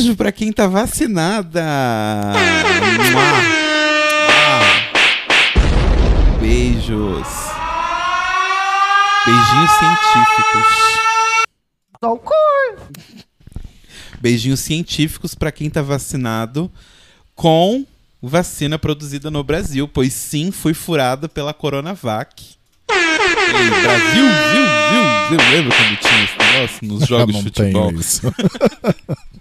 beijo pra quem tá vacinada. Beijos. Beijinhos científicos. Beijinhos científicos pra quem tá vacinado com vacina produzida no Brasil, pois sim, fui furado pela Coronavac. E aí, Brasil, viu, viu, viu? Lembra quando tinha esse negócio nos jogos de futebol?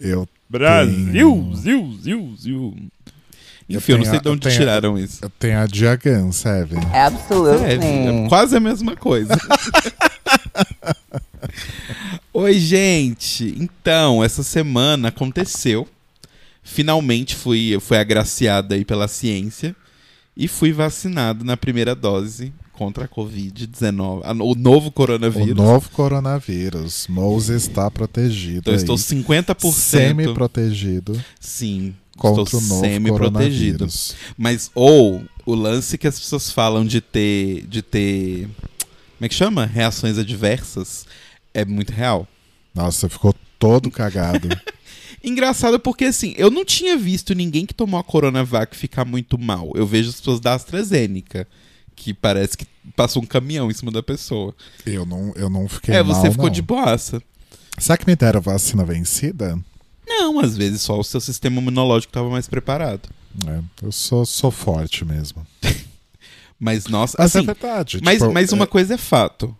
eu Brasil, tenho- ziu, ziu, ziu. Eu Enfim, eu não tenho sei a- de eu onde tenho tiraram isso. Eu tenho a Diagan, sabe? É, é quase a mesma coisa. Oi, gente. Então, essa semana aconteceu. Finalmente fui, fui agraciado aí pela ciência e fui vacinado na primeira dose contra a Covid-19, a- o novo O coronavírus. novo coronavírus. Moses está protegido. Então, eu estou aí. 50% semi-protegido sim. contra estou o novo semi-protegido. Mas ou o lance que as pessoas falam de ter de ter como é que chama? Reações adversas é muito real. Nossa, ficou todo cagado. Engraçado porque assim, eu não tinha visto ninguém que tomou a Coronavac ficar muito mal. Eu vejo as pessoas da AstraZeneca, que parece que passou um caminhão em cima da pessoa. eu, não, eu não fiquei é, mal, você ficou não. de boaça. Será que me deram vacina vencida? Não, às vezes só o seu sistema imunológico estava mais preparado. É, eu sou, sou forte mesmo. Mas nossa, Mas é assim, verdade. Mas, tipo, mas é- uma coisa é fato.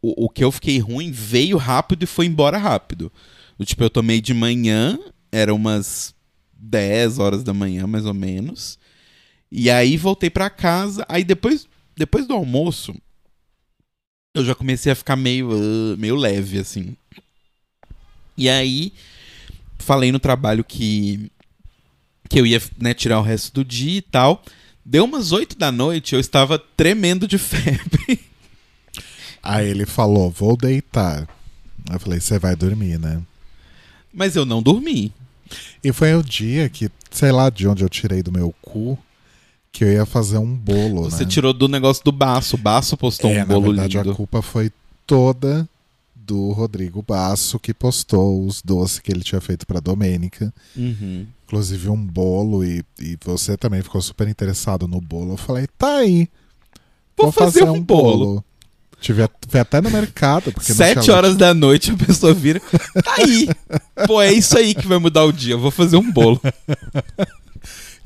O, o que eu fiquei ruim veio rápido e foi embora rápido. O tipo, eu tomei de manhã, era umas 10 horas da manhã, mais ou menos. E aí voltei pra casa. Aí depois, depois do almoço, eu já comecei a ficar meio, ah, meio leve, assim. E aí, falei no trabalho que, que eu ia né, tirar o resto do dia e tal. Deu umas 8 da noite, eu estava tremendo de febre. Aí ele falou, vou deitar. Eu falei, você vai dormir, né? Mas eu não dormi. E foi o dia que, sei lá de onde eu tirei do meu cu, que eu ia fazer um bolo, Você né? tirou do negócio do Baço. O Baço postou é, um bolo na verdade, lindo. a culpa foi toda do Rodrigo Basso, que postou os doces que ele tinha feito pra Domênica. Uhum. Inclusive um bolo, e, e você também ficou super interessado no bolo. Eu falei, tá aí. Vou, fazer, um bolo. Tive, at- fui até no mercado, porque Sete horas da noite a pessoa vira. Tá aí. Pô, é isso aí que vai mudar o dia. Eu vou fazer um bolo.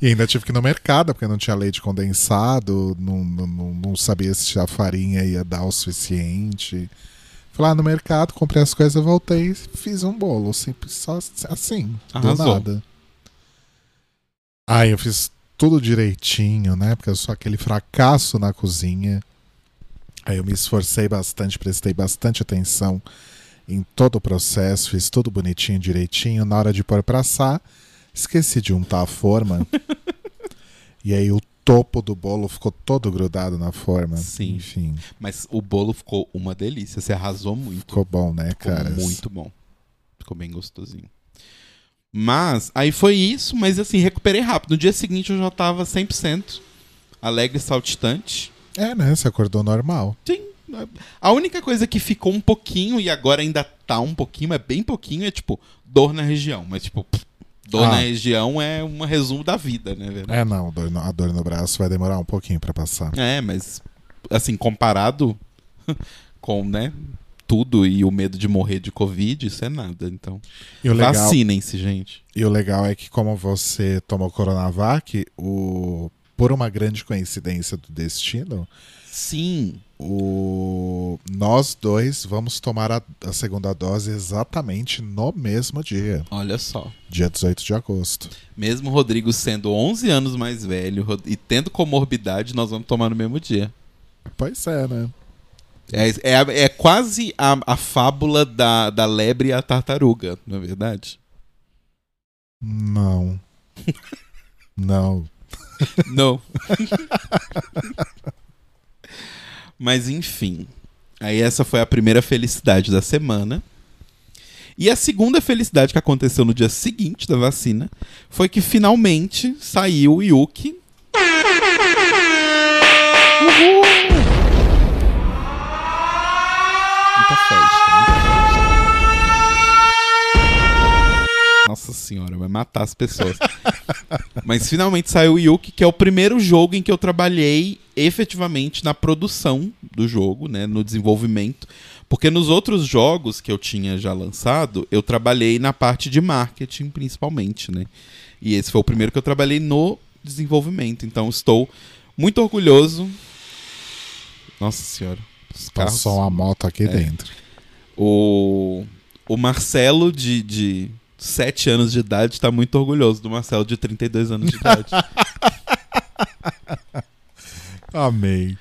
E ainda tive que ir no mercado, porque não tinha leite condensado, não, não, não, sabia se a farinha ia dar o suficiente. Fui lá no mercado, comprei as coisas, voltei e fiz um bolo. Simples, só assim, do Arrasou. nada. Aí eu fiz tudo direitinho, né? Porque eu sou aquele fracasso na cozinha. Aí eu me esforcei bastante, prestei bastante atenção em todo o processo, fiz tudo bonitinho, direitinho. Na hora de pôr pra assar, esqueci de untar a forma. e aí o topo do bolo ficou todo grudado na forma. Sim. Enfim, Mas o bolo ficou uma delícia. Você arrasou muito. ficou bom, né, Ficou cara? muito bom. Ficou bem gostosinho. Mas, aí foi isso, mas assim, recuperei rápido. No dia seguinte eu já tava 100%. Alegre e saltitante. É, né? Você acordou normal. Sim. A única coisa que ficou um pouquinho e agora ainda tá um pouquinho, é bem pouquinho, é tipo, dor na região. Mas, tipo, pff, dor Ah. na região é um resumo da vida, né, velho? É, não, dor no- a dor no braço vai demorar um pouquinho pra passar. É, mas, assim, comparado com, né, tudo e o medo de morrer de Covid, isso é nada. Então, legal, vacinem-se, gente. e o legal é que, como você tomou Coronavac, o, por uma grande coincidência do destino, Sim. o, nós dois vamos tomar a, a segunda dose exatamente no mesmo dia, Olha só. dia 18 de agosto. Mesmo o Rodrigo sendo 11 anos mais velho e tendo comorbidade, nós vamos tomar no mesmo dia. Pois é, né? É, é, é quase a, a fábula da, da lebre e a tartaruga, não é verdade? Não. Não. Não. Mas enfim. Aí essa foi a primeira felicidade da semana. E a segunda felicidade que aconteceu no dia seguinte da vacina foi que finalmente saiu o Yuki. Uhul! Muita festa, senhora, vai matar as pessoas. Mas finalmente saiu o Yuki, que é o primeiro jogo em que eu trabalhei efetivamente na produção do jogo, né, no desenvolvimento. Porque nos outros jogos que eu tinha já lançado, eu trabalhei na parte de marketing principalmente, né? E esse foi o primeiro que eu trabalhei no desenvolvimento. Então estou muito orgulhoso. Nossa senhora. Os carros... Passou uma moto aqui É. dentro. O, o Marcelo de, de 7 anos de idade está muito orgulhoso do Marcelo de 32 anos de idade. Amei.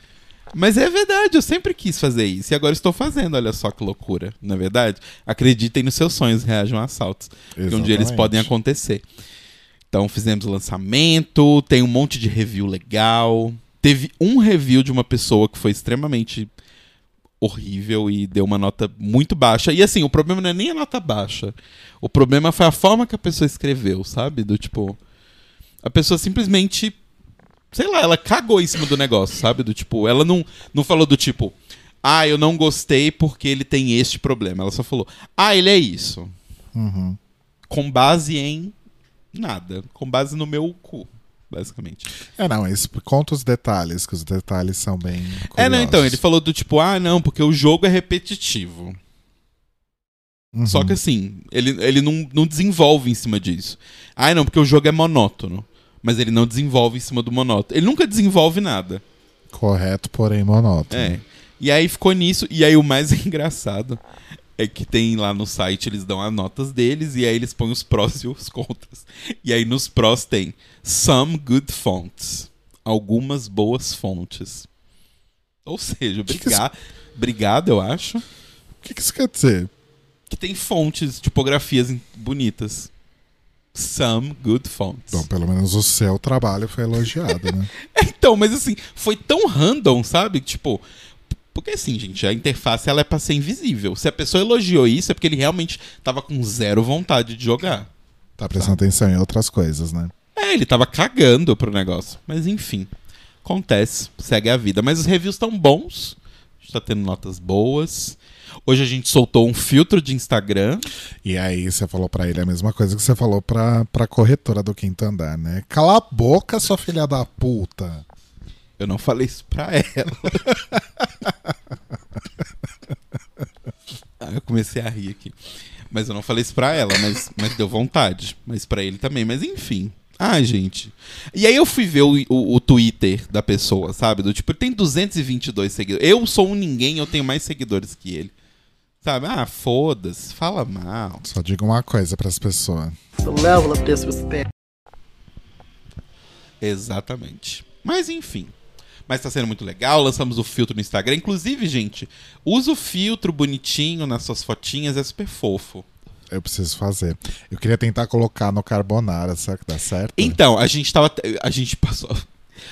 Mas é verdade, eu sempre quis fazer isso. E agora estou fazendo, olha só que loucura. Na é verdade, acreditem nos seus sonhos, reajam a assaltos. Porque um dia eles Exatamente. podem acontecer. Então fizemos o lançamento, tem um monte de review legal. Teve um review de uma pessoa que foi extremamente horrível e deu uma nota muito baixa. E assim, o problema não é nem a nota baixa. O problema foi a forma que a pessoa escreveu, sabe? Do tipo. A pessoa simplesmente. Sei lá, ela cagou em cima do negócio, sabe? Do tipo, ela não, não falou do tipo. Ah, eu não gostei porque ele tem este problema. Ela só falou. Ah, ele é isso Uhum. com base em nada, com base no meu cu, basicamente. É, não, isso conta os detalhes, que os detalhes são bem. É, não, então, curiosos. ele falou do tipo, ah, não, porque o jogo é repetitivo. Uhum. Só que assim, ele, ele não, não desenvolve em cima disso. Ah, não, porque o jogo é monótono. Mas ele não desenvolve em cima do monótono. Ele nunca desenvolve nada. Correto, porém monótono. É. E aí ficou nisso. E aí o mais engraçado é que tem lá no site, eles dão as notas deles e aí eles põem os prós e os contras. E aí nos prós tem some good fonts. Algumas boas fontes. Ou seja, Que que eu acho. O que, que isso quer dizer? Que tem fontes, tipografias bonitas. Some good fonts. Bom, pelo menos o seu trabalho foi elogiado, né? Então, mas assim, foi tão random, sabe? Tipo, porque assim, gente, a interface ela é pra ser invisível. Se a pessoa elogiou isso, é porque ele realmente tava com zero vontade de jogar. Tá prestando atenção em outras coisas, né? É, ele tava cagando pro negócio. Mas enfim, acontece, segue a vida. Mas os reviews estão bons, a gente tá tendo notas boas. Hoje a gente soltou um filtro de Instagram. E aí você falou pra ele a mesma coisa que você falou pra, pra corretora do quinto andar, né? Cala a boca, sua filha da puta. Eu não falei isso pra ela. ah, eu comecei a rir aqui. Mas eu não falei isso pra ela, mas, mas deu vontade. Mas pra ele também. Mas enfim. Ah, gente. E aí eu fui ver o, o, o Twitter da pessoa, sabe? Do tipo, ele tem 222 seguidores. Eu sou um ninguém, eu tenho mais seguidores que ele. Sabe? Ah, foda-se. Fala mal. Só digo uma coisa pessoas. the level of disrespect. Exatamente. Mas enfim. Mas tá sendo muito legal, lançamos o filtro no Instagram. Inclusive, gente, usa o filtro bonitinho nas suas fotinhas, é super fofo. Eu preciso fazer. Eu queria tentar colocar no carbonara, será que dá certo? Então, a gente tava. A gente passou.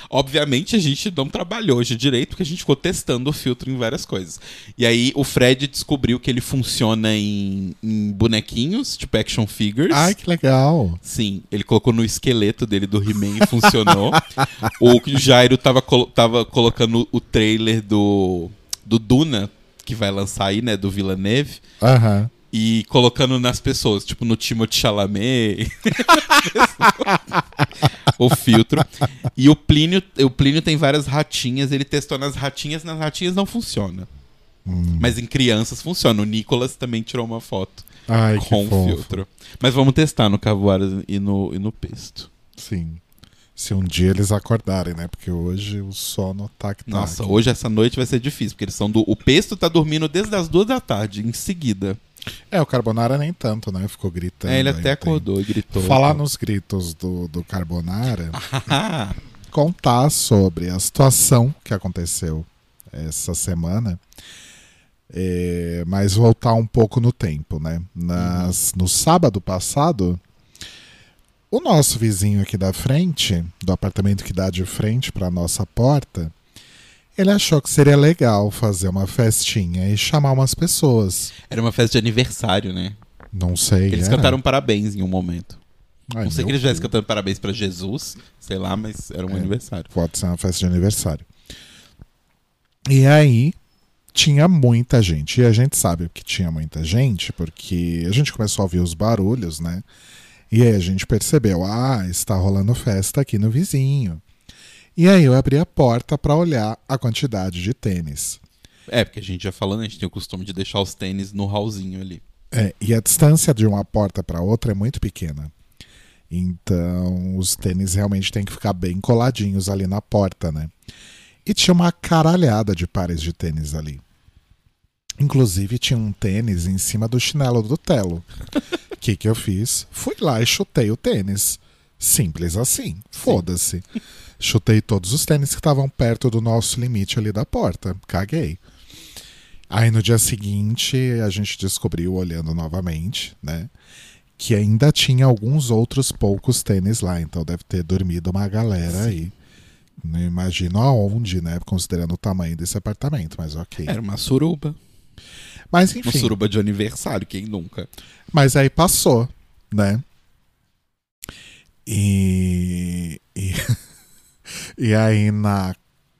Obviamente a gente não trabalhou hoje direito, porque a gente ficou testando o filtro em várias coisas. E aí o Fred descobriu que ele funciona em, em bonequinhos, tipo action figures. Ai, que legal. Sim, ele colocou no esqueleto dele do He-Man e funcionou. o Jairo tava, colo- tava colocando o trailer do, do Duna, que vai lançar aí, né, do Villeneuve, Aham. e colocando nas pessoas, tipo no Timothée Chalamet. o filtro. E o Plínio, o Plínio tem várias ratinhas, ele testou nas ratinhas, nas ratinhas não funciona. Hum. Mas em crianças funciona. O Nicolas também tirou uma foto Ai, com o filtro. Mas vamos testar no Cavoaras e no, e no Pesto. Sim. Se um dia eles acordarem, né? Porque hoje o sono tá que tá. Nossa, hoje essa noite vai ser difícil, porque eles são do. O Pesto tá dormindo desde as duas da tarde, em seguida. É, o carbonara nem tanto, né? Ficou gritando. É, ele até acordou e gritou. Falar nos gritos do, do carbonara, contar sobre a situação que aconteceu essa semana, é, mas voltar um pouco no tempo, né? Nas, No sábado passado, o nosso vizinho aqui da frente, do apartamento que dá de frente para nossa porta, ele achou que seria legal fazer uma festinha e chamar umas pessoas. era uma festa de aniversário, né? Não sei. Eles era? cantaram parabéns em um momento. Ai, não sei que eles estivessem cantando parabéns pra Jesus, sei lá, mas era um É. aniversário. Pode ser uma festa de aniversário. E aí tinha muita gente. E a gente sabe que tinha muita gente porque a gente começou a ouvir os barulhos, né? E aí a gente percebeu, ah, está rolando festa aqui no vizinho. E aí eu abri a porta para olhar a quantidade de tênis. É, porque a gente já falando, a gente tem o costume de deixar os tênis no hallzinho ali. É, e a distância de uma porta para outra é muito pequena. Então, os tênis realmente têm que ficar bem coladinhos ali na porta, né? E tinha uma caralhada de pares de tênis ali. Inclusive, tinha um tênis em cima do chinelo do Telo. O que, que eu fiz? Fui lá e chutei o tênis. Simples assim. Foda-se. Chutei todos os tênis que estavam perto do nosso limite ali da porta. Caguei. Aí no dia seguinte a gente descobriu, olhando novamente, né? Que ainda tinha alguns outros poucos tênis lá. Então deve ter dormido uma galera aí. Não imagino aonde, né? Considerando o tamanho desse apartamento, mas ok. Era uma suruba. Mas Uma enfim. suruba de aniversário, quem nunca? Mas aí passou, né? E. E, e aí na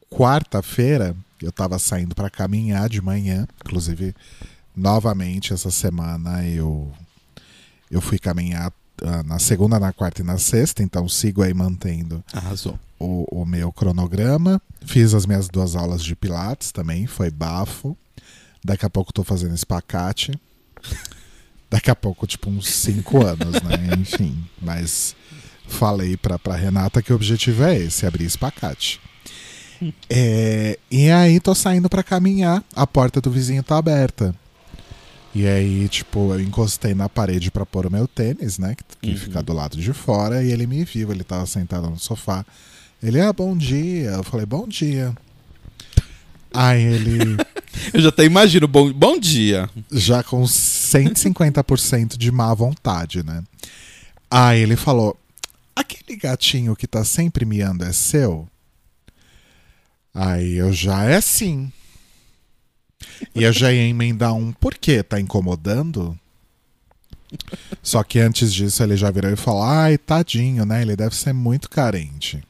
quarta-feira, eu tava saindo para caminhar de manhã. Inclusive, novamente essa semana eu. Eu fui caminhar ah, na segunda, na quarta e na sexta, então sigo aí mantendo Arrasou. o, o meu cronograma. Fiz as minhas duas aulas de Pilates também, foi bafo. Daqui a pouco tô fazendo espacate. Daqui a pouco, tipo, uns cinco anos, né? Enfim, mas falei pra, pra Renata que o objetivo é esse, abrir espacate. É, e aí tô saindo pra caminhar, a porta do vizinho tá aberta. E aí, tipo, eu encostei na parede pra pôr o meu tênis, né? Que, que Uhum. fica do lado de fora, e ele me viu, ele tava sentado no sofá. Ele, ah, bom dia. Eu falei, bom dia. Aí ele, Eu já até imagino. Bom, bom dia. já com 150% de má vontade, né? Aí ele falou: aquele gatinho que tá sempre miando é seu? Aí eu já é sim. E eu já ia emendar um por quê? Tá incomodando? Só que antes disso ele já virou e falou: ai, tadinho, né? Ele deve ser muito carente.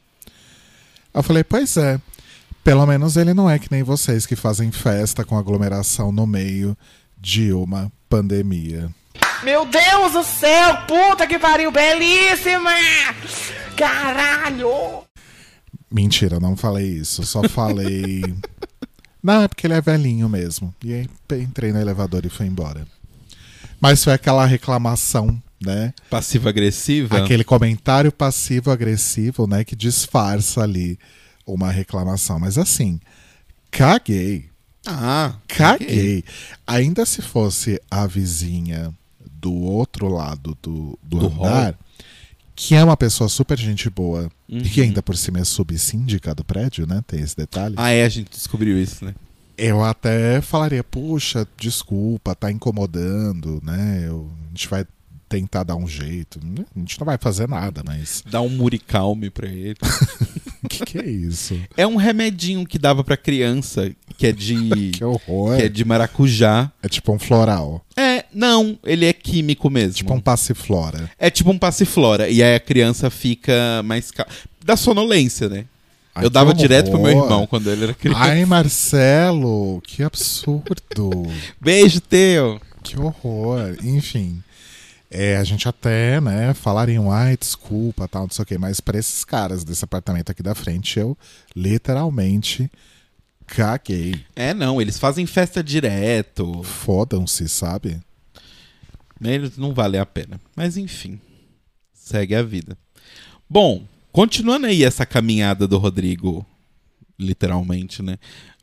Eu falei: pois é. Pelo menos ele não é que nem vocês que fazem festa com aglomeração no meio de uma pandemia. Meu Deus do céu, puta que pariu, belíssima! Caralho! Mentira, não falei isso. Só falei. não, é porque ele é velhinho mesmo. E aí entrei no elevador e fui embora. Mas foi aquela reclamação, né? Passiva-agressiva. Aquele comentário passivo-agressivo, né? Que disfarça ali uma reclamação. Mas assim, caguei. Ah, Caguei. Ainda se fosse a vizinha do outro lado do, do, Do andar, que é uma pessoa super gente boa, e que Uhum. ainda por cima é subsíndica do prédio, né? Tem esse detalhe. Ah, é, a gente descobriu isso, né? Eu até falaria, puxa, desculpa, tá incomodando, né? Eu- a gente vai tentar dar um jeito. A gente não vai fazer nada, mas. Dá um muricalme pra ele. O que, que é isso? É um remedinho que dava pra criança, que é de. Que horror. que é de maracujá. É tipo um floral. É, não, ele é químico mesmo. Tipo um passiflora. É tipo um passiflora. E aí a criança fica mais. Cal... Da sonolência, né? Ai, Eu dava direto pro meu irmão quando ele era criança. Ai, Marcelo, que absurdo. Beijo, teu. Que horror. Enfim. É, a gente até, né, falariam, ai, desculpa, tal, não sei o quê. Mas pra esses caras desse apartamento aqui da frente, eu literalmente caguei. É, não, eles fazem festa direto. Fodam-se, sabe? Eles não vale a pena. Mas enfim, segue a vida. Bom, continuando aí essa caminhada do Rodrigo, literalmente, né?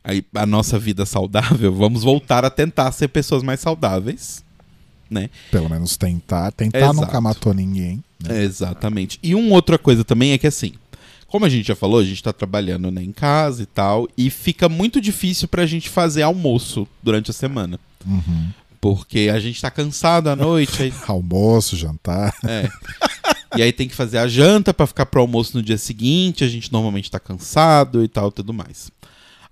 Aí, a nossa vida saudável, vamos voltar a tentar ser pessoas mais saudáveis, né? Pelo menos tentar. Tentar Exato. nunca matou ninguém. né? Exatamente. E uma outra coisa também é que assim, como a gente já falou, a gente tá trabalhando né, em casa e tal, e fica muito difícil pra gente fazer almoço durante a semana. Uhum. Porque a gente tá cansado à noite, aí Almoço, jantar. É. E aí tem que fazer a janta pra ficar pro almoço no dia seguinte, a gente normalmente tá cansado e tal, tudo mais.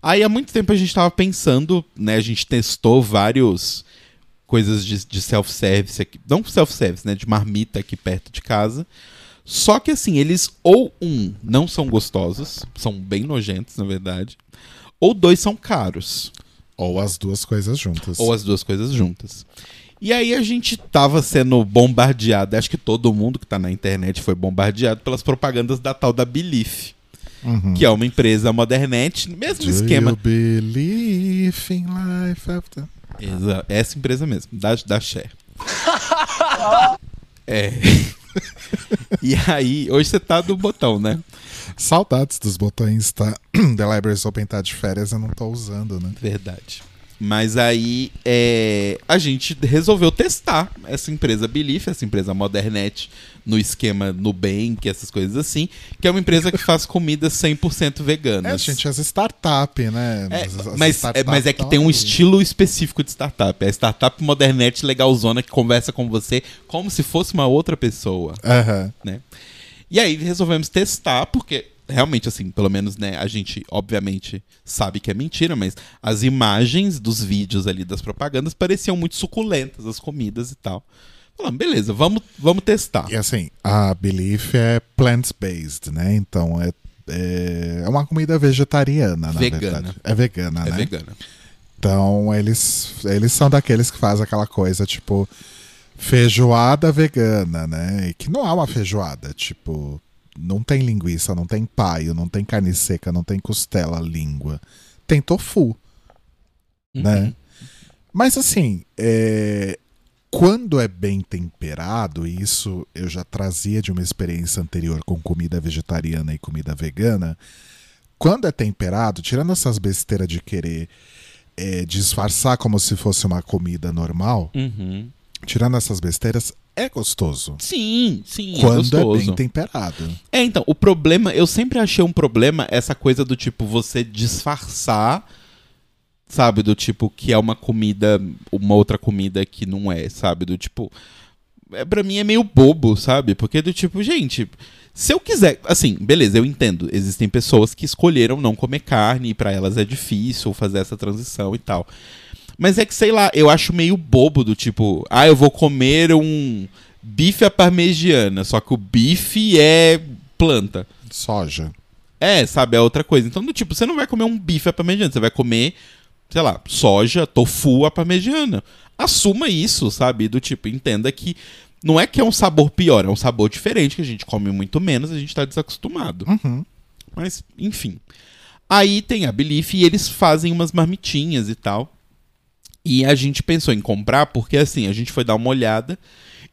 Aí há muito tempo a gente tava pensando, né, a gente testou vários coisas de, de self-service aqui, não self-service, né, de marmita aqui perto de casa. Só que assim, eles ou um, não são gostosos, são bem nojentos, na verdade, ou dois são caros. Ou as duas coisas juntas. Ou as duas coisas juntas. E aí a gente tava sendo bombardeado, acho que todo mundo que tá na internet foi bombardeado pelas propagandas da tal da Belief, Uhum. que é uma empresa modernet, mesmo Do esquema. you believe in life after... Exa- essa empresa mesmo, da, da Share. é. e aí, hoje você tá do botão, né? Saudades dos botões, tá? The Libraries Open tá de férias, eu não tô usando, né? Verdade. Mas aí é, a gente resolveu testar essa empresa Belief, essa empresa Modernet, no esquema Nubank, essas coisas assim, que é uma empresa que faz comidas 100% veganas. É, gente, as startup, né? É, As- as mas, é, startup mas é que tem um aí. estilo específico de startup. É a startup Modernet legalzona que conversa com você como se fosse uma outra pessoa Aham. né? E aí resolvemos testar, porque realmente, assim, pelo menos, né, a gente, obviamente, sabe que é mentira, mas as imagens dos vídeos ali das propagandas pareciam muito suculentas, as comidas e tal. Falamos, beleza, vamos, vamos testar. E assim, a Belief é plant-based, né? Então é, é, é uma comida vegetariana, na Vegana. verdade. É vegana, É né? vegana. Então eles, eles são daqueles que fazem aquela coisa, tipo, feijoada vegana, né? E que não é uma feijoada, tipo, não tem linguiça, não tem paio, não tem carne seca, não tem costela, língua. Tem tofu. Né? Uhum. Mas assim, é, quando é bem temperado, e isso eu já trazia de uma experiência anterior com comida vegetariana e comida vegana, quando é temperado, tirando essas besteiras de querer é, disfarçar como se fosse uma comida normal, Uhum. Tirando essas besteiras, é gostoso. Sim, sim, é quando é gostoso. bem temperado. É, então, o problema, eu sempre achei um problema essa coisa do tipo, você disfarçar, sabe, do tipo, que é uma comida, uma outra comida que não é, sabe, do tipo. É, pra mim é meio bobo, sabe? Porque do tipo, gente, se eu quiser. Assim, beleza, eu entendo. Existem pessoas que escolheram não comer carne e pra elas é difícil fazer essa transição e tal. Mas é que, sei lá, eu acho meio bobo do tipo, ah, eu vou comer um bife à parmegiana, só que o bife é planta. Soja. É, sabe, é outra coisa. Então, do tipo, você não vai comer um bife à parmegiana, você vai comer, sei lá, soja, tofu à parmegiana. Assuma isso, sabe? Do tipo, entenda que não é que é um sabor pior, é um sabor diferente, que a gente come muito menos, a gente tá desacostumado. Uhum. Mas, enfim. Aí tem a Belief e eles fazem umas marmitinhas e tal. E a gente pensou em comprar porque, assim, a gente foi dar uma olhada.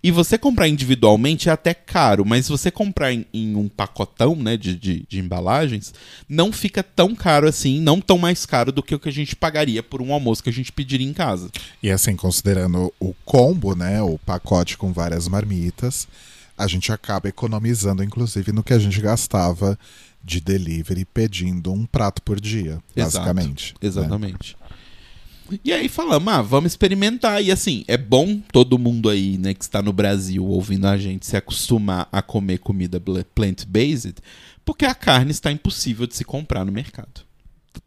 E você comprar individualmente é até caro, mas se você comprar em, em um pacotão né, de, de, de embalagens, não fica tão caro assim, não tão mais caro do que o que a gente pagaria por um almoço que a gente pediria em casa. E assim, considerando o combo, né, o pacote com várias marmitas, a gente acaba economizando, inclusive, no que a gente gastava de delivery pedindo um prato por dia, Exato, basicamente. né? E aí falamos, ah, vamos experimentar. E assim, é bom todo mundo aí, né, que está no Brasil ouvindo a gente se acostumar a comer comida plant-based, porque a carne está impossível de se comprar no mercado.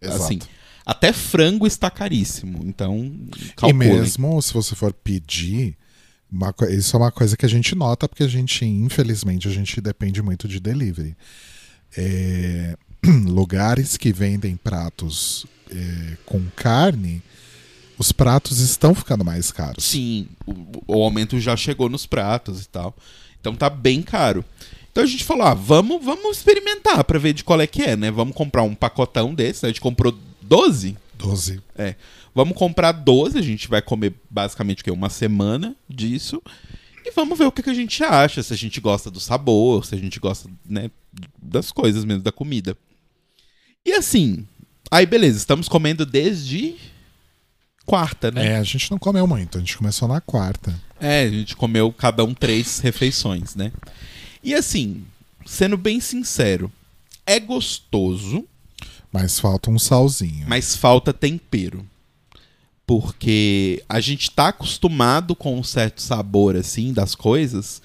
Exato. Assim, até frango está caríssimo. Então, E calculem. mesmo se você for pedir, uma isso é uma coisa que a gente nota, porque a gente, infelizmente, a gente depende muito de delivery. É, lugares que vendem pratos é, com carne, os pratos estão ficando mais caros. Sim, o, o aumento já chegou nos pratos e tal. Então tá bem caro. Então a gente falou, ah, vamos, vamos experimentar pra ver de qual é que é, né? Vamos comprar um pacotão desse. A gente comprou 12. 12. É. Vamos comprar 12, a gente vai comer basicamente o quê? uma semana disso. E vamos ver o que, que a gente acha, se a gente gosta do sabor, se a gente gosta, né, das coisas mesmo, da comida. E assim, aí beleza, estamos comendo desde quarta, né? É, a gente não comeu muito, a gente começou na quarta. É, a gente comeu cada um três refeições, né? E assim, sendo bem sincero, é gostoso, Mas falta um salzinho. mas falta tempero. Porque a gente tá acostumado com um certo sabor, assim, das coisas.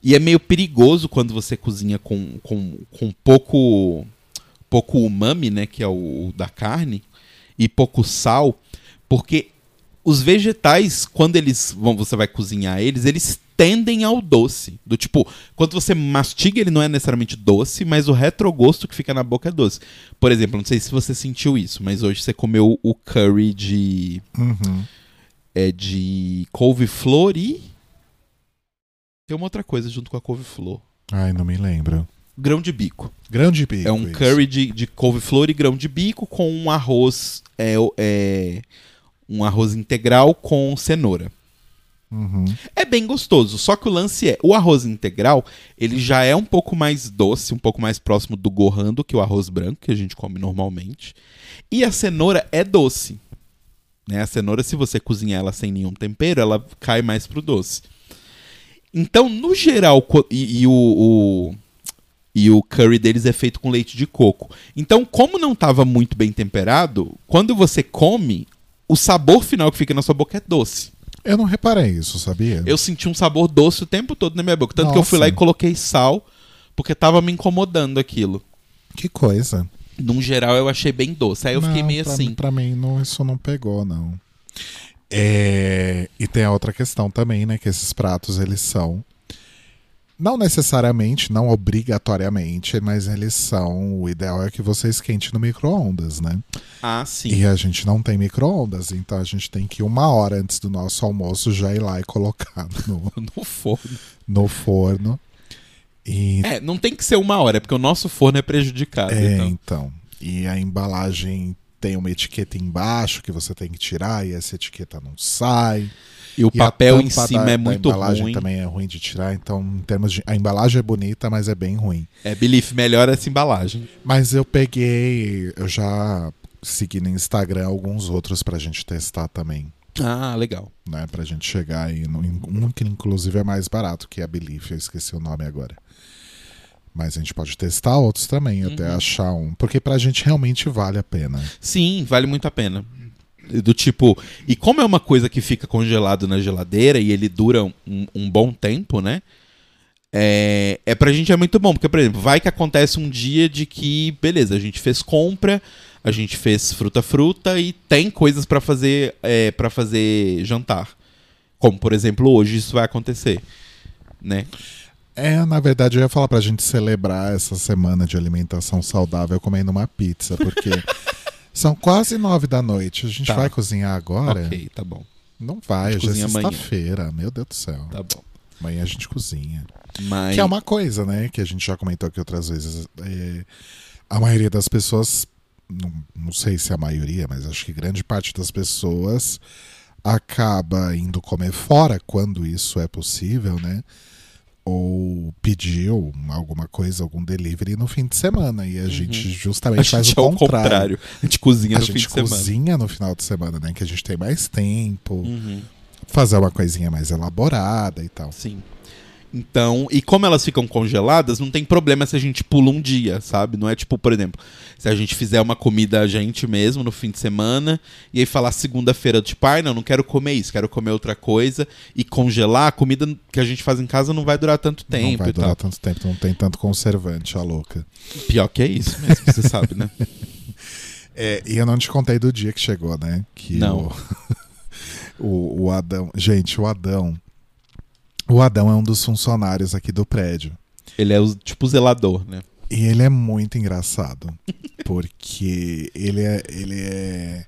E é meio perigoso quando você cozinha com, com, com pouco, pouco umami, né? Que é o, o da carne. E pouco sal. Porque os vegetais, quando eles vão, você vai cozinhar eles, eles tendem ao doce. Do tipo, quando você mastiga, ele não é necessariamente doce, mas o retrogosto que fica na boca é doce. Por exemplo, não sei se você sentiu isso, mas hoje você comeu o curry de. Uhum. é de couve-flor e. Tem uma outra coisa junto com a couve-flor. Ai, não me lembro. Grão de bico. Grão de bico. É um isso. curry de, de couve-flor e grão de bico com um arroz. É, é, um arroz integral com cenoura. Uhum. É bem gostoso, só que o lance é, o arroz integral, ele já é um pouco mais doce, um pouco mais próximo do gohan do que o arroz branco que a gente come normalmente. E a cenoura é doce. Né? A cenoura, se você cozinhar ela sem nenhum tempero, ela cai mais pro doce. Então, no geral, e, e o, o- e o curry deles é feito com leite de coco. Então, como não estava muito bem temperado, quando você come, o sabor final que fica na sua boca é doce. Eu não reparei isso, sabia? Eu senti um sabor doce o tempo todo na minha boca. Tanto que eu fui Nossa. lá e coloquei sal, porque tava me incomodando aquilo. Que coisa. Num geral, eu achei bem doce. Aí eu fiquei Não, meio pra, assim. Pra mim, não, isso não pegou, não. É, e tem a outra questão também, né? Que esses pratos, eles são. Não necessariamente, não obrigatoriamente, mas eles são. O ideal é que você esquente no micro-ondas, né? Ah, sim. E a gente não tem micro-ondas, então a gente tem que uma hora antes do nosso almoço já ir lá e colocar no, No forno. no forno. E É, não tem que ser uma hora, é porque o nosso forno é prejudicado. É, então. então. E a embalagem tem uma etiqueta embaixo que você tem que tirar e essa etiqueta não sai. E o E a papel em cima da- é muito embalagem ruim. também é ruim de tirar, então em termos de a embalagem é bonita, mas é bem ruim. É, Belief, melhor essa embalagem. Mas eu peguei, eu já segui no Instagram alguns outros pra gente testar também, Ah, legal. né, pra gente chegar aí no um que inclusive é mais barato que a Belief, eu esqueci o nome agora. Mas a gente pode testar outros também, até Uhum. achar um, porque pra gente realmente vale a pena. Sim, vale muito a pena. Do tipo. E como é uma coisa que fica congelado na geladeira e ele dura um, um bom tempo, né? É, é pra gente é muito bom, porque, por exemplo, vai que acontece um dia de que, beleza, a gente fez compra, a gente fez fruta-fruta e tem coisas pra fazer é, para fazer jantar. Como, por exemplo, hoje isso vai acontecer. Né? É, na verdade, eu ia falar pra gente celebrar essa semana de alimentação saudável comendo uma pizza, porque são quase nove da noite. A gente Tá. vai cozinhar agora? Ok, tá bom. Não vai, A gente já é sexta-feira. Meu Deus do céu. Tá bom. Amanhã a gente cozinha. Mas. Que é uma coisa, né? Que a gente já comentou aqui outras vezes. É, a maioria das pessoas, não, não sei se é a maioria, mas acho que grande parte das pessoas acaba indo comer fora quando isso é possível, né? Ou pediu alguma coisa, algum delivery no fim de semana. E a gente justamente Uhum. A faz gente o é o contrário. contrário. A gente cozinha A no gente fim de semana. cozinha no final de semana, né? Que a gente tem mais tempo, Uhum. fazer uma coisinha mais elaborada e tal. Sim. Então, e como elas ficam congeladas, não tem problema se a gente pula um dia, sabe? Não é tipo, por exemplo, se a gente fizer uma comida a gente mesmo no fim de semana e aí falar segunda-feira, tipo, ai, não, não quero comer isso, quero comer outra coisa e congelar, a comida que a gente faz em casa não vai durar tanto tempo não vai durar tal. tanto tempo, não tem tanto conservante, a louca. Pior que é isso mesmo, você sabe, né? É, e eu não te contei do dia que chegou, né? Que Não. O, o, o Adão. Gente, o Adão. O Adão é um dos funcionários aqui do prédio. Ele é o tipo zelador, né? E ele é muito engraçado. Porque ele é. Ele é.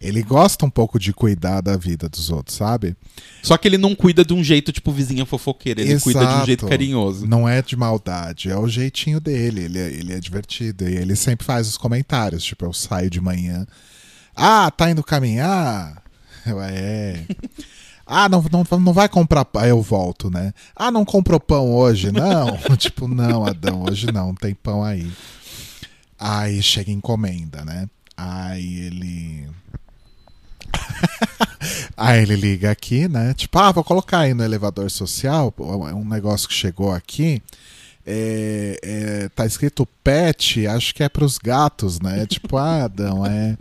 Ele gosta um pouco de cuidar da vida dos outros, sabe? Só que ele não cuida de um jeito tipo vizinha fofoqueira, ele cuida de um jeito Exato. carinhoso. Não é de maldade, é o jeitinho dele. Ele é, ele é divertido. E ele sempre faz os comentários. Tipo, eu saio de manhã. Ah, tá indo caminhar? Eu, é. Ah, não, não, não vai comprar pão. Aí eu volto, né? Ah, não comprou pão hoje? Não. tipo, não, Adão, hoje não, tem pão aí. Aí chega encomenda, né? Aí ele. Aí ele liga aqui, né? Tipo, ah, vou colocar aí no elevador social. É um negócio que chegou aqui. É, é, tá escrito pet, acho que é pros gatos, né? tipo, ah, Adão, é.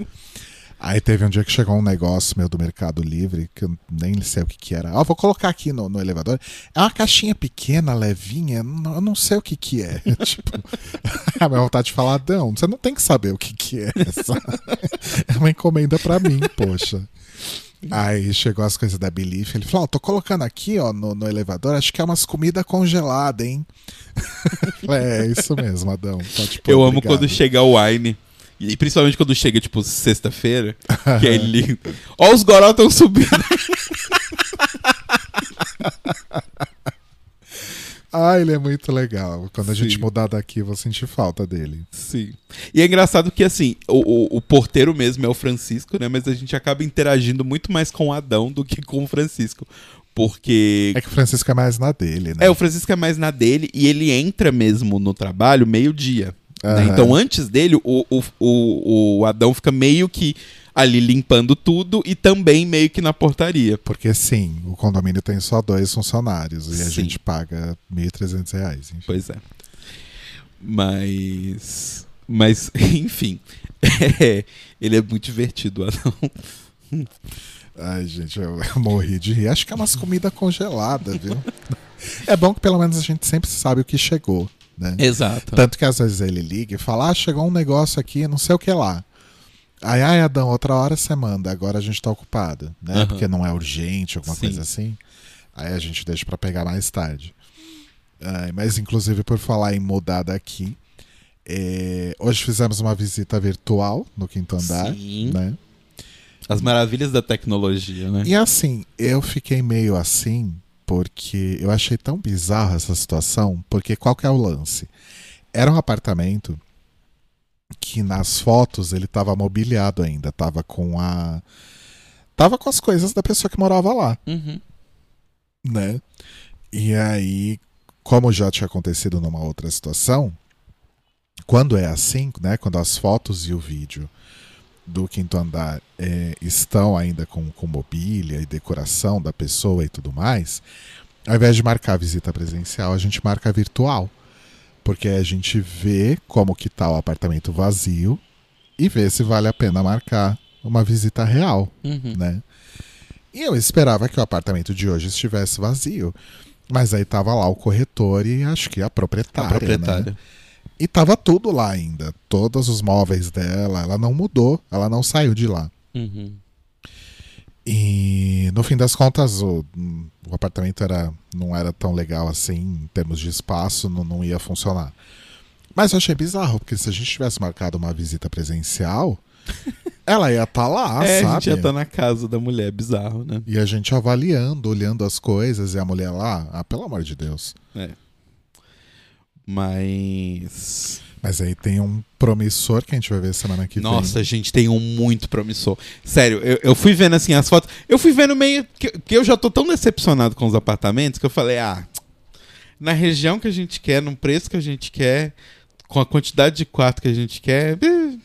Aí teve um dia que chegou um negócio meu do Mercado Livre, que eu nem sei o que que era. Ó, vou colocar aqui no, no elevador. É uma caixinha pequena, levinha, não- eu não sei o que que é. tipo, a minha vontade de falar, Adão, você não tem que saber o que que é. é uma encomenda pra mim, poxa. Aí chegou as coisas da Belief, ele falou, ó, tô colocando aqui, ó, no, no elevador, acho que é umas comidas congeladas, hein? É isso mesmo, Adão. Pode pôr, Eu amo obrigado. quando chega o Wine E principalmente quando chega, tipo, sexta-feira, que ele liga. Ó, os goró estão subindo. Ah, ele é muito legal. Quando a Sim. gente mudar daqui, eu vou sentir falta dele. Sim. E é engraçado que, assim, o, o, o porteiro mesmo é o Francisco, né? Mas a gente acaba interagindo muito mais com o Adão do que com o Francisco. Porque É que o Francisco é mais na dele, né? É, o Francisco é mais na dele e ele entra mesmo no trabalho meio-dia. Né? Aham. Então, antes dele, o, o, o, o Adão fica meio que ali limpando tudo e também meio que na portaria. Porque sim, o condomínio tem só dois funcionários e a Sim. gente paga 1.300 reais. enfim. Pois é. Mas. Mas, enfim. É, ele é muito divertido, o Adão. Ai, gente, eu, eu morri de rir. Acho que é umas comidas congeladas, viu? É bom que pelo menos a gente sempre sabe o que chegou, né? Exato. Tanto que às vezes ele liga e fala: Ah, chegou um negócio aqui, não sei o que lá. Ai, ai, Adão, outra hora você manda, agora a gente tá ocupado, né? Aham. Porque não é urgente, alguma Sim. coisa assim. Aí a gente deixa pra pegar mais tarde. Ai, mas, inclusive, por falar em mudar daqui, é, hoje fizemos uma visita virtual no quinto andar, Sim. né? As maravilhas da tecnologia, né? E assim, eu fiquei meio assim, porque eu achei tão bizarra essa situação, porque qual que é o lance? Era um apartamento que nas fotos ele tava mobiliado ainda, tava com a tava com as coisas da pessoa que morava lá, Uhum. né? E aí, como já tinha acontecido numa outra situação, quando é assim, né, quando as fotos e o vídeo do quinto andar é, estão ainda com, com mobília e decoração da pessoa e tudo mais, ao invés de marcar a visita presencial, a gente marca a virtual. Porque a gente vê como que tá o apartamento vazio e vê se vale a pena marcar uma visita real, Uhum. né? E eu esperava que o apartamento de hoje estivesse vazio. Mas aí tava lá o corretor e acho que a A proprietária. Né? E tava tudo lá ainda. Todos os móveis dela, ela não mudou, ela não saiu de lá. Uhum. E no fim das contas, o, o apartamento era, não era tão legal assim, em termos de espaço, não, não ia funcionar. Mas eu achei bizarro, porque se a gente tivesse marcado uma visita presencial, ela ia estar lá, é, a sabe? gente já tá na casa da mulher, bizarro, né? E a gente avaliando, olhando as coisas, e a mulher lá, ah, pelo amor de Deus. Mas. Mas aí tem um promissor que a gente vai ver semana que Nossa, vem. gente, tem um muito promissor. Sério, eu, eu fui vendo assim as fotos. Eu fui vendo meio. Que, que eu já tô tão decepcionado com os apartamentos que eu falei, ah, na região que a gente quer, no preço que a gente quer, com a quantidade de quarto que a gente quer, eh,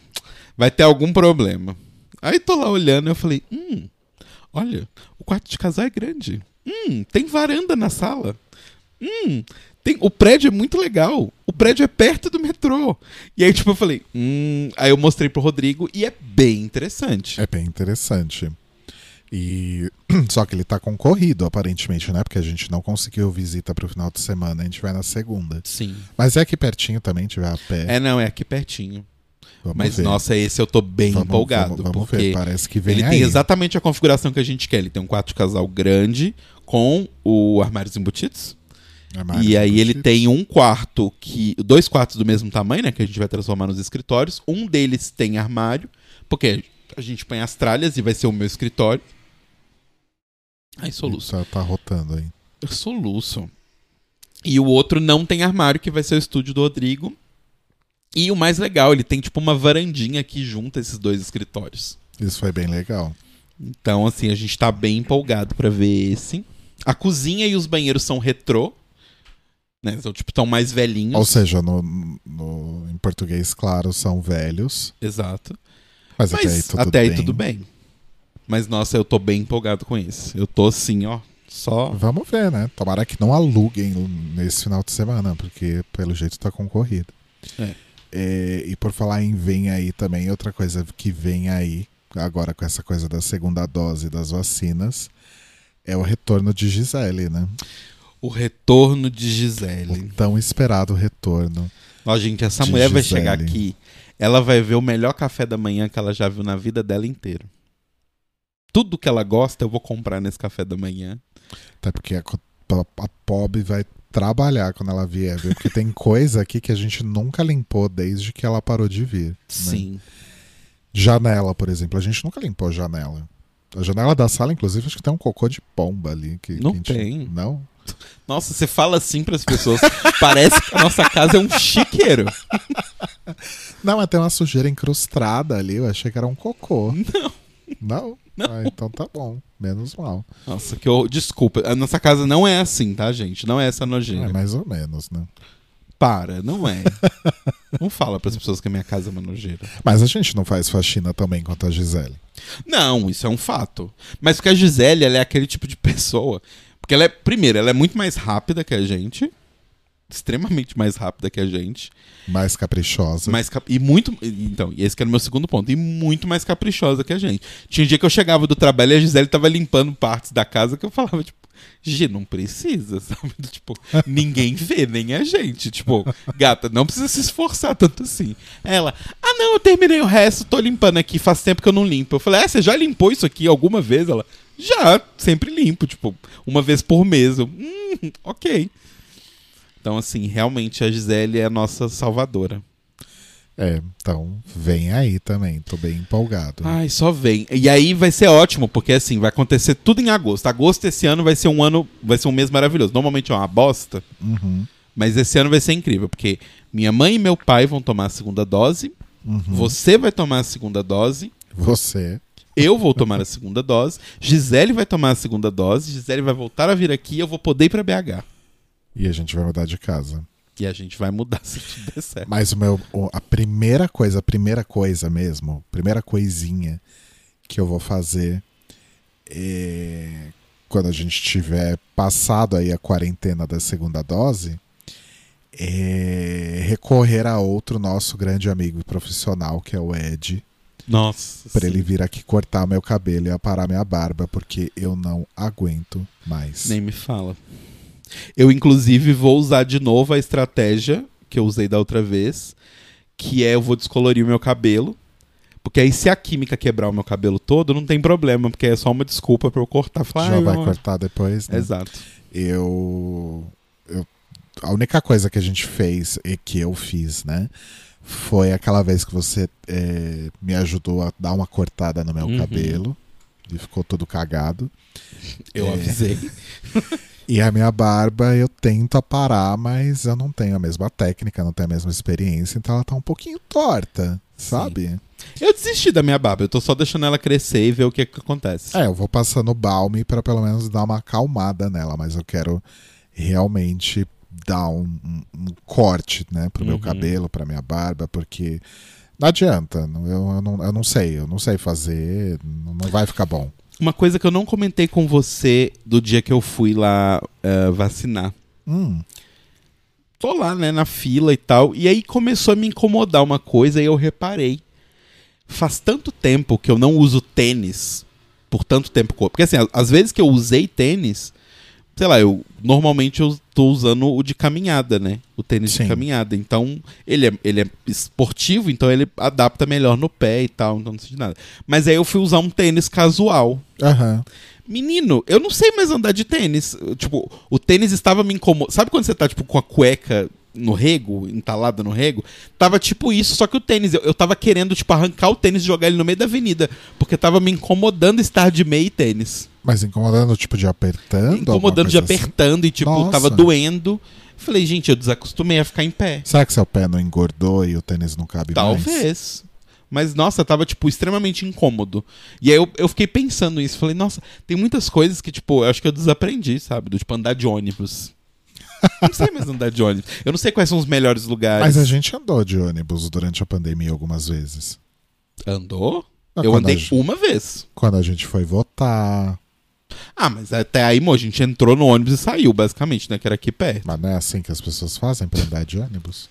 vai ter algum problema. Aí tô lá olhando e eu falei, hum, olha, o quarto de casal é grande. Hum, tem varanda na sala. Hum, tem, o prédio é muito legal. O prédio é perto do metrô. E aí, tipo, eu falei, hum. Aí eu mostrei pro Rodrigo e é bem interessante. É bem interessante. E só que ele tá concorrido, aparentemente, né? Porque a gente não conseguiu visita pro final de semana, a gente vai na segunda. Sim. Mas é aqui pertinho também, tiver a pé. É, não, é aqui pertinho. Vamos Mas, ver. nossa, esse eu tô bem Vamos- empolgado. Vamos, vamos porque ver, parece que vem ele aí. tem exatamente a configuração que a gente quer. Ele tem um quarto de casal grande com o armários embutidos. Armários e aí ele tem um quarto que. Dois quartos do mesmo tamanho, né? Que a gente vai transformar nos escritórios. Um deles tem armário, porque a gente põe as tralhas e vai ser o meu escritório. Ai, soluço. Tá, tá rotando aí. Soluço. E o outro não tem armário, que vai ser o estúdio do Rodrigo. E o mais legal, ele tem tipo uma varandinha que junta esses dois escritórios. Isso foi bem legal. Então, assim, a gente tá bem empolgado pra ver esse. A cozinha e os banheiros são retrô. Né? Então, tipo, tão mais velhinhos. Ou seja, no, no- em português, claro, são velhos. Exato. Mas, Mas até aí tudo até aí bem. tudo bem. Mas, nossa, eu tô bem empolgado com isso. Eu tô assim, ó. Só. Vamos ver, né? Tomara que não aluguem nesse final de semana, porque pelo jeito tá concorrido. É. É, e por falar em vem aí também, outra coisa que vem aí, agora com essa coisa da segunda dose das vacinas, é o retorno de Gisele, né? O retorno de O Gisele. tão esperado retorno. Ó, gente, essa mulher vai Gisele. chegar aqui. Ela vai ver o melhor café da manhã que ela já viu na vida dela inteira. Tudo que ela gosta, eu vou comprar nesse café da manhã. Até porque a, a, a Pob vai trabalhar quando ela vier, viu? Porque tem coisa aqui que a gente nunca limpou desde que ela parou de vir. né? Sim. Janela, por exemplo, a gente nunca limpou a janela. A janela da sala, inclusive, acho que tem um cocô de pomba ali. Que, Não que gente- tem. Não? Nossa, você fala assim pras pessoas. parece que a nossa casa é um chiqueiro. Não, mas tem uma sujeira incrustada ali. Eu achei que era um cocô. Não. Não? Não. Ah, então tá bom. Menos mal. Nossa, que eu... Desculpa. A nossa casa não é assim, tá, gente? Não é essa nojeira. É mais ou menos, né? Para, não é. não fala pras pessoas que a minha casa é uma nojeira. Mas a gente não faz faxina também quanto a Gisele. Não, isso é um fato. Mas porque a Gisele, ela é aquele tipo de pessoa. Porque ela é, primeiro, ela é muito mais rápida que a gente. Extremamente mais rápida que a gente. Mais caprichosa. Mais cap- e muito. Então, esse que era o meu segundo ponto. E muito mais caprichosa que a gente. Tinha um dia que eu chegava do trabalho e a Gisele tava limpando partes da casa que eu falava, tipo, Gi, não precisa, sabe? Tipo, ninguém vê, nem a gente. Tipo, gata, não precisa se esforçar tanto assim. Ela, ah não, eu terminei o resto, tô limpando aqui, faz tempo que eu não limpo. Eu falei, é, você já limpou isso aqui alguma vez? Ela, já, sempre limpo, tipo, uma vez por mês. Eu, hum, ok. Então, assim, realmente a Gisele é a nossa salvadora. É, então vem aí também. Tô bem empolgado. Ai, só vem. E aí vai ser ótimo, porque assim, vai acontecer tudo em agosto. Agosto esse ano vai ser um ano, vai ser um mês maravilhoso. Normalmente é uma bosta, Uhum, mas esse ano vai ser incrível, porque minha mãe e meu pai vão tomar a segunda dose, uhum. você vai tomar a segunda dose, Você. Eu vou tomar a segunda dose, Gisele vai tomar a segunda dose, Gisele vai voltar a vir aqui e eu vou poder ir pra BH. E a gente vai mudar de casa. E a gente vai mudar se tudo der certo. Mas o meu, a primeira coisa, a primeira coisa mesmo, primeira coisinha que eu vou fazer é, quando a gente tiver passado aí a quarentena da segunda dose é recorrer a outro nosso grande amigo profissional, que é o Ed, Nossa. para sim. ele vir aqui cortar meu cabelo e aparar minha barba, porque eu não aguento mais. Nem me fala. Eu, inclusive, vou usar de novo a estratégia que eu usei da outra vez, que é eu vou descolorir o meu cabelo. Porque aí, se a química quebrar o meu cabelo todo, não tem problema, porque é só uma desculpa pra eu cortar. Falar, Já "Ai, vai eu- cortar depois, né? Exato. eu, eu a única coisa que a gente fez e que eu fiz, né, foi aquela vez que você é, me ajudou a dar uma cortada no meu Uhum. cabelo e ficou todo cagado. Eu É. avisei. E a minha barba eu tento aparar, mas eu não tenho a mesma técnica, não tenho a mesma experiência, então ela tá um pouquinho torta, sabe? Eu desisti da minha barba, eu tô só deixando ela crescer e ver o que, que acontece. É, eu vou passando balme pra pelo menos dar uma acalmada nela, mas eu quero realmente dar um, um- um corte, né, pro meu Uhum. cabelo, pra minha barba, porque não adianta, eu, eu não, eu não sei, eu não sei fazer, não vai ficar bom. Uma coisa que eu não comentei com você do dia que eu fui lá eh, vacinar. Hum, tô lá, né, na fila e tal. E aí começou a me incomodar uma coisa e eu reparei. Faz tanto tempo que eu não uso tênis. Por tanto tempo. Porque assim, às vezes que eu usei tênis, sei lá, eu normalmente eu tô usando o de caminhada, né? O tênis Sim. de caminhada. Então, ele é, ele é esportivo, então ele adapta melhor no pé e tal, então não sei de nada. Mas aí eu fui usar um tênis casual. aham. Menino, eu não sei mais andar de tênis. Tipo, o tênis estava me incomodando. Sabe quando você tá, tipo, com a cueca no rego, entalada no rego? Tava tipo isso, só que o tênis, eu, eu tava querendo, tipo, arrancar o tênis e jogar ele no meio da avenida. Porque tava me incomodando estar de meia e tênis. Mas incomodando, tipo, de apertando? incomodando de assim? apertando e, tipo, Nossa. tava doendo. Falei, gente, eu desacostumei a ficar em pé. Será que seu pé não engordou e o tênis não cabe mais? Talvez. Mas, nossa, tava, tipo, extremamente incômodo. E aí eu, eu fiquei pensando nisso. Falei, nossa, tem muitas coisas que, tipo, eu acho que eu desaprendi, sabe? Do tipo, andar de ônibus. não sei mais andar de ônibus. Eu não sei quais são os melhores lugares. Mas a gente andou de ônibus durante a pandemia algumas vezes. Andou? Ah, eu andei gente- uma vez. Quando a gente foi votar. Ah, mas até aí, mo, a gente entrou no ônibus e saiu, basicamente, né? Que era aqui perto. Mas não é assim que as pessoas fazem pra andar de ônibus?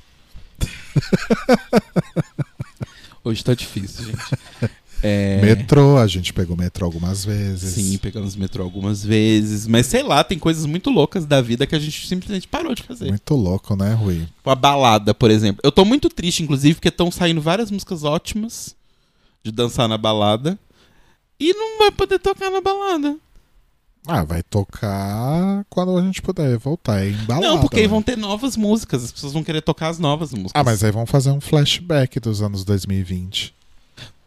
Hoje tá difícil, gente. É... Metrô, a gente pegou metrô algumas vezes. Sim, pegamos metrô algumas vezes. Mas sei lá, tem coisas muito loucas da vida que a gente simplesmente parou de fazer. Muito louco, né, Rui? Uma balada, por exemplo. Eu tô muito triste, inclusive, porque estão saindo várias músicas ótimas de dançar na balada. E não vai poder tocar na balada. Ah, vai tocar quando a gente puder voltar em balada. não, porque aí né? vão ter novas músicas. As pessoas vão querer tocar as novas músicas. Ah, mas aí vão fazer um flashback dos anos 2020.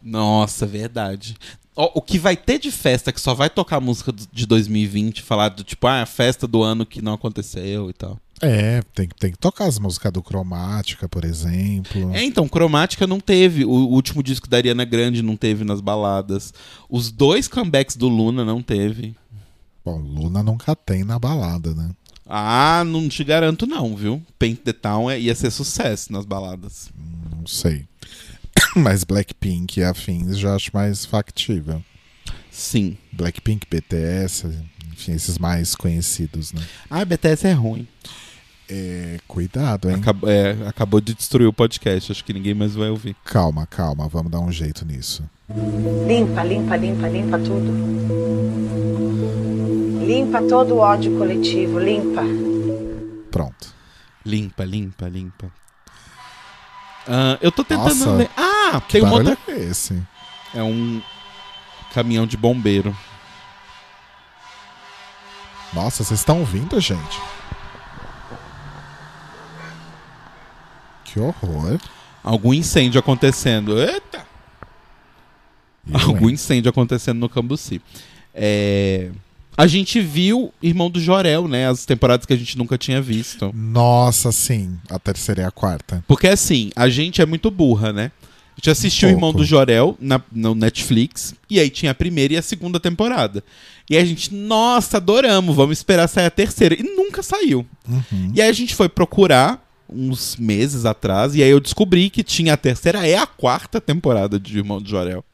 Nossa, verdade. Ó, o que vai ter de festa que só vai tocar música de 2020, falar do tipo, ah, a festa do ano que não aconteceu e tal. É, tem, que- tem que tocar as músicas do Cromática, por exemplo. É, então, Cromática não teve. O, o último disco da Ariana Grande não teve nas baladas. Os dois comebacks do Luna não teve. Bom, Luna nunca tem na balada, né? Ah, não te garanto não, viu? Paint the Town é- ia ser sucesso nas baladas. Não sei. Mas Blackpink e afins já acho mais factível. Sim. Blackpink, BTS, enfim, esses mais conhecidos, né? Ah, BTS é ruim. É, cuidado, hein? Acab- é, acabou de destruir o podcast. Acho que ninguém mais vai ouvir. Calma, calma, vamos dar um jeito nisso. Limpa, limpa, limpa, limpa tudo. Limpa todo o ódio coletivo, limpa. Pronto. Limpa, limpa, limpa. Ah, eu tô tentando. Nossa, ler- Ah, Que tem uma barulho outra. é esse? É um caminhão de bombeiro. Nossa, vocês estão ouvindo, gente? Que horror. Algum incêndio acontecendo. Eita! Eu, Algum incêndio acontecendo no Cambuci. É, A gente viu Irmão do Jorel, né? As temporadas que a gente nunca tinha visto. Nossa, sim. A terceira e a quarta. Porque assim, a gente é muito burra, né? A gente assistiu Um Irmão do Jorel na, no Netflix, e aí tinha a primeira e a segunda temporada. E a gente, nossa, adoramos, vamos esperar sair a terceira. E nunca saiu. Uhum. E aí a gente foi procurar uns meses atrás, e aí eu descobri que tinha a terceira e a quarta temporada de Irmão do Jorel.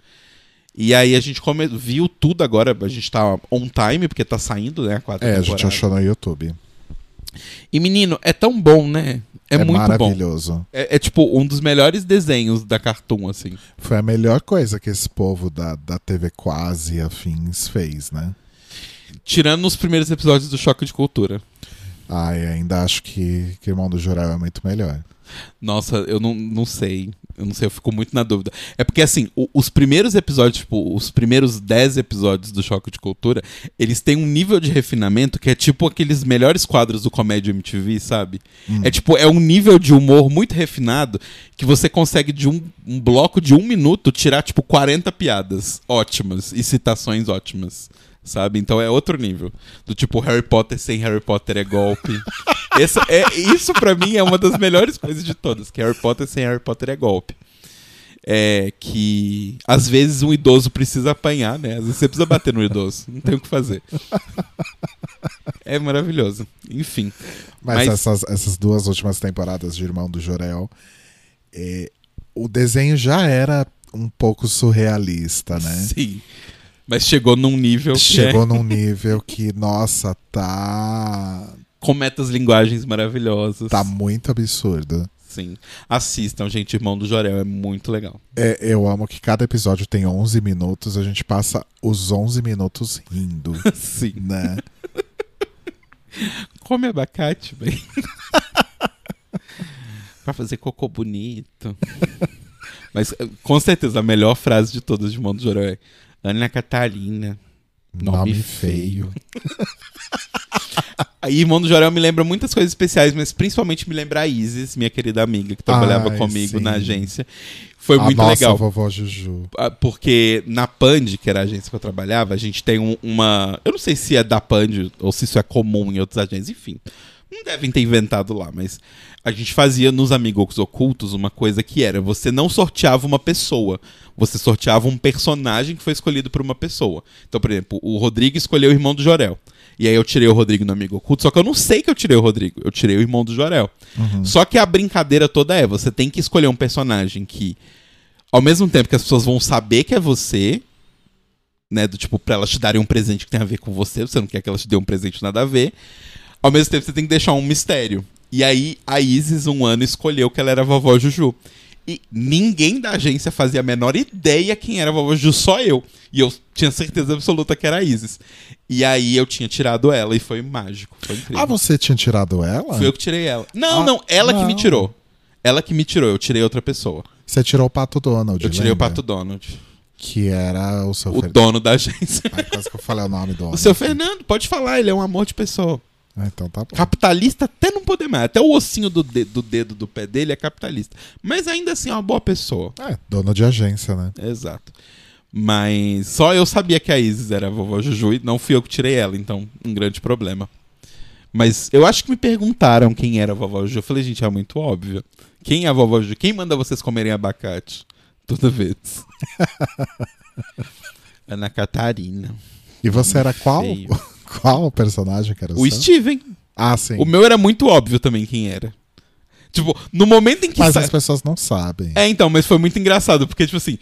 E aí a gente come- viu tudo agora, a gente tá on time, porque tá saindo, né, a quarta É, a temporada. gente achou no YouTube. E menino, é tão bom, né? É, muito bom. maravilhoso. É, é, tipo um dos melhores desenhos da Cartoon, assim. Foi a melhor coisa que esse povo da, da TV Quase afins fez, né? Tirando os primeiros episódios do Choque de Cultura. Ai, ainda acho que, que Irmão do Jorel é muito melhor. Nossa, eu não, não sei. Eu não sei, eu fico muito na dúvida. É porque, assim, o- os primeiros episódios, tipo, os primeiros 10 episódios do Choque de Cultura, eles têm um nível de refinamento que é tipo aqueles melhores quadros do Comédia MTV, sabe? É tipo, é um nível de humor muito refinado que você consegue, de um, um bloco de um minuto, tirar, tipo, 40 piadas ótimas e citações ótimas. Sabe? Então é outro nível. Do tipo, Harry Potter sem Harry Potter é golpe. Essa, é, isso pra mim é uma das melhores coisas de todas, que Harry Potter sem Harry Potter é golpe. É que às vezes um idoso precisa apanhar, né? Às vezes você precisa bater no idoso. Não tem o que fazer. É maravilhoso. Enfim. Mas, Mas- Essas, essas duas últimas temporadas de Irmão do Jorel, é, o desenho já era um pouco surrealista, né? Sim. Mas chegou num nível que Chegou é, num nível que, nossa, tá. com metas linguagens maravilhosas. tá muito absurdo. Sim. Assistam, gente, Irmão do Jorel, é muito legal. É, eu amo que cada episódio tem 11 minutos, a gente passa os 11 minutos rindo, Sim. né? Come abacate, bem. pra fazer cocô bonito. Mas eh, com certeza a melhor frase de todas de Irmão do Jorel é Ana Catarina. Nome feio. Aí, Irmão do Jorel me lembra muitas coisas especiais, mas principalmente me lembra a Isis, minha querida amiga, que trabalhava Ai, comigo sim. na agência. Foi a muito nossa legal. vovó Juju. Ah, Porque na Pand, que era a agência que eu trabalhava, a gente tem um- uma. Eu não sei se é da Pand ou se isso é comum em outras agências, enfim. Não devem ter inventado lá, mas a gente fazia nos Amigos Ocultos uma coisa que era: você não sorteava uma pessoa, você sorteava um personagem que foi escolhido por uma pessoa. Então, por exemplo, o Rodrigo escolheu o irmão do Jorel. E aí eu tirei o Rodrigo no Amigo Oculto, só que eu não sei que eu tirei o Rodrigo, eu tirei o irmão do Jorel. Só que a brincadeira toda é: você tem que escolher um personagem que ao mesmo tempo que as pessoas vão saber que é você, né? Do tipo, pra elas te darem um presente que tem a ver com você, você não quer que elas te dêem um presente nada a ver. Ao mesmo tempo, você tem que deixar um mistério. E aí, a Isis, um ano, escolheu que ela era a vovó Juju. E ninguém da agência fazia a menor ideia quem era a vovó Juju, só eu. E eu tinha certeza absoluta que era a Isis. E aí eu tinha tirado ela e foi mágico. Foi incrível. Ah, você tinha tirado ela? Fui eu que tirei ela. Não, Ah, não, ela que me não. tirou. Ela que me tirou, eu tirei outra pessoa. Você tirou o Pato Donald, Eu tirei o lembra? Pato Donald. Que era o seu O Fer- dono da agência. Ai, quase que eu falei o nome do O homem. seu Fernando, pode falar, ele é um amor de pessoa. Ah, então tá bom. Capitalista até não poder mais. Até o ossinho do, de- do dedo do pé dele é capitalista. Mas ainda assim é uma boa pessoa. É, dono de agência, né? Exato. Mas só eu sabia que a Isis era a vovó Juju e não fui eu que tirei ela, então um grande problema. Mas eu acho que me perguntaram quem era a vovó Juju. Eu falei, gente, é muito óbvio. Quem é a vovó Juju? Quem manda vocês comerem abacate? Toda vez. Ana Catarina. E você era qual? Feio. Qual personagem que era O seu? Steven. Ah, sim. O meu era muito óbvio também quem era. Tipo, no momento em que Mas sa- as pessoas não sabem. É, então, mas foi muito engraçado, porque, tipo assim,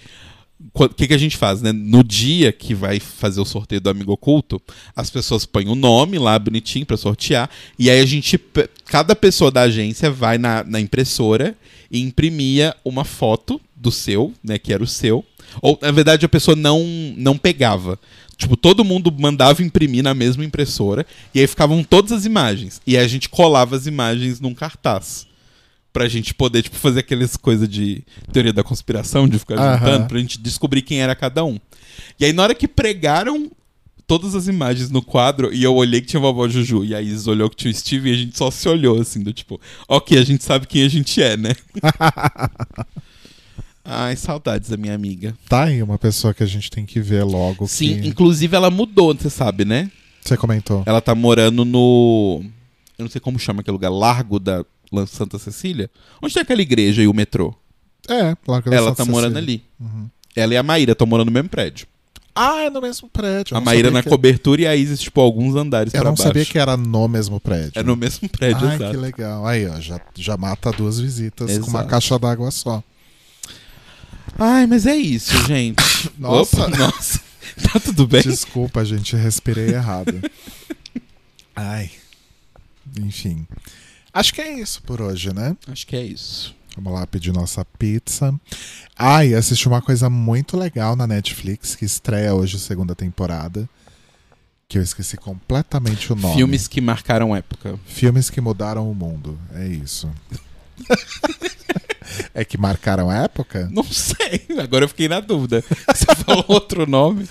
o que, que a gente faz, né? No dia que vai fazer o sorteio do Amigo Oculto, as pessoas põem o nome lá bonitinho pra sortear, e aí a gente, cada pessoa da agência vai na, na impressora e imprimia uma foto do seu, né, que era o seu, ou, na verdade, a pessoa não, não pegava. Tipo, todo mundo mandava imprimir na mesma impressora, e aí ficavam todas as imagens, e aí a gente colava as imagens num cartaz pra gente poder, tipo, fazer aquelas coisas de teoria da conspiração, de ficar Aham. juntando, pra gente descobrir quem era cada um. E aí, na hora que pregaram todas as imagens no quadro, e eu olhei que tinha vovó Juju, e a Isis olhou que tinha o Steve, e a gente só se olhou, assim, do tipo, ok, a gente sabe quem a gente é, né? Ai, saudades da minha amiga. Tá aí uma pessoa que a gente tem que ver logo. Sim, que... inclusive ela mudou, você sabe, né? Você comentou. Ela tá morando no. Eu não sei como chama aquele lugar, Largo da Santa Cecília? Onde tem aquela igreja e o metrô? É, Largo da Ela Santa tá morando Cecília. ali. Ela e a Maíra estão morando no mesmo prédio. Ah, é no mesmo prédio. Eu a não Maíra sabia na que- cobertura e a Isis, tipo, alguns andares Eu pra não baixo. sabia que era no mesmo prédio. É no mesmo prédio, Ai, exato. que legal. Aí, ó, já, já mata duas visitas com uma Exato. caixa d'água só. Ai, mas é isso, gente. Nossa. Opa, nossa. Tá tudo bem? Desculpa, gente, respirei errado. Ai. Enfim. Acho que é isso por hoje, né? Acho que é isso. Vamos lá pedir nossa pizza. Ah, e assisti uma coisa muito legal na Netflix que estreia hoje a segunda temporada. Que eu esqueci completamente o nome. Filmes que marcaram época. Filmes que mudaram o mundo. É isso. é que marcaram a época? Não sei, agora eu fiquei na dúvida. Você falou outro nome?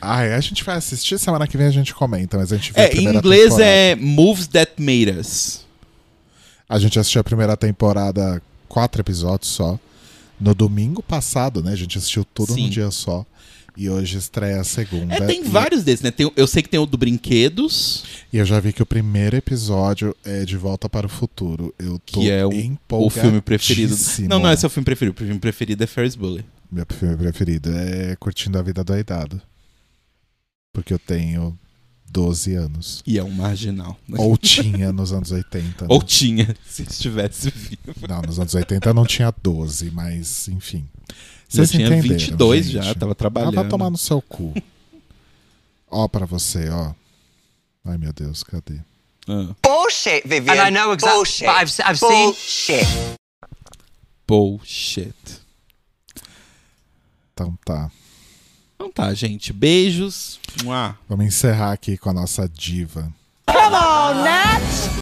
Ai, a gente vai assistir, semana que vem a gente comenta, mas a gente vê É, em inglês temporada. é Moves That Made Us. A gente assistiu a primeira temporada, quatro episódios só. No domingo passado, né? A gente assistiu tudo Sim. num dia só. E hoje estreia a segunda. É, tem e, vários desses, né? Tem o- eu sei que tem o do Brinquedos, E eu já vi que o primeiro episódio é De Volta para o Futuro. Eu tô que é o, o filme preferido. Não, não é seu filme preferido. O filme preferido é Ferris Bueller. Meu filme preferido é Curtindo a Vida Doidado. Porque eu tenho 12 anos. E é um marginal. Ou tinha nos anos 80. né? Ou tinha, se estivesse vivo. Não, nos anos 80 eu não tinha 12, mas enfim. Eu Vocês tinha entenderam, 22 gente. já, tava Ah, trabalhando. vai tomar no seu cu. ó pra você, ó. Ai, meu Deus, cadê? Ah, Bullshit, Vivian. And I know exactly. Bullshit. But I've, I've seen. Bullshit. bullshit. Então tá. Então tá, gente. Beijos. Vamos encerrar aqui com a nossa diva. Come on, Nat!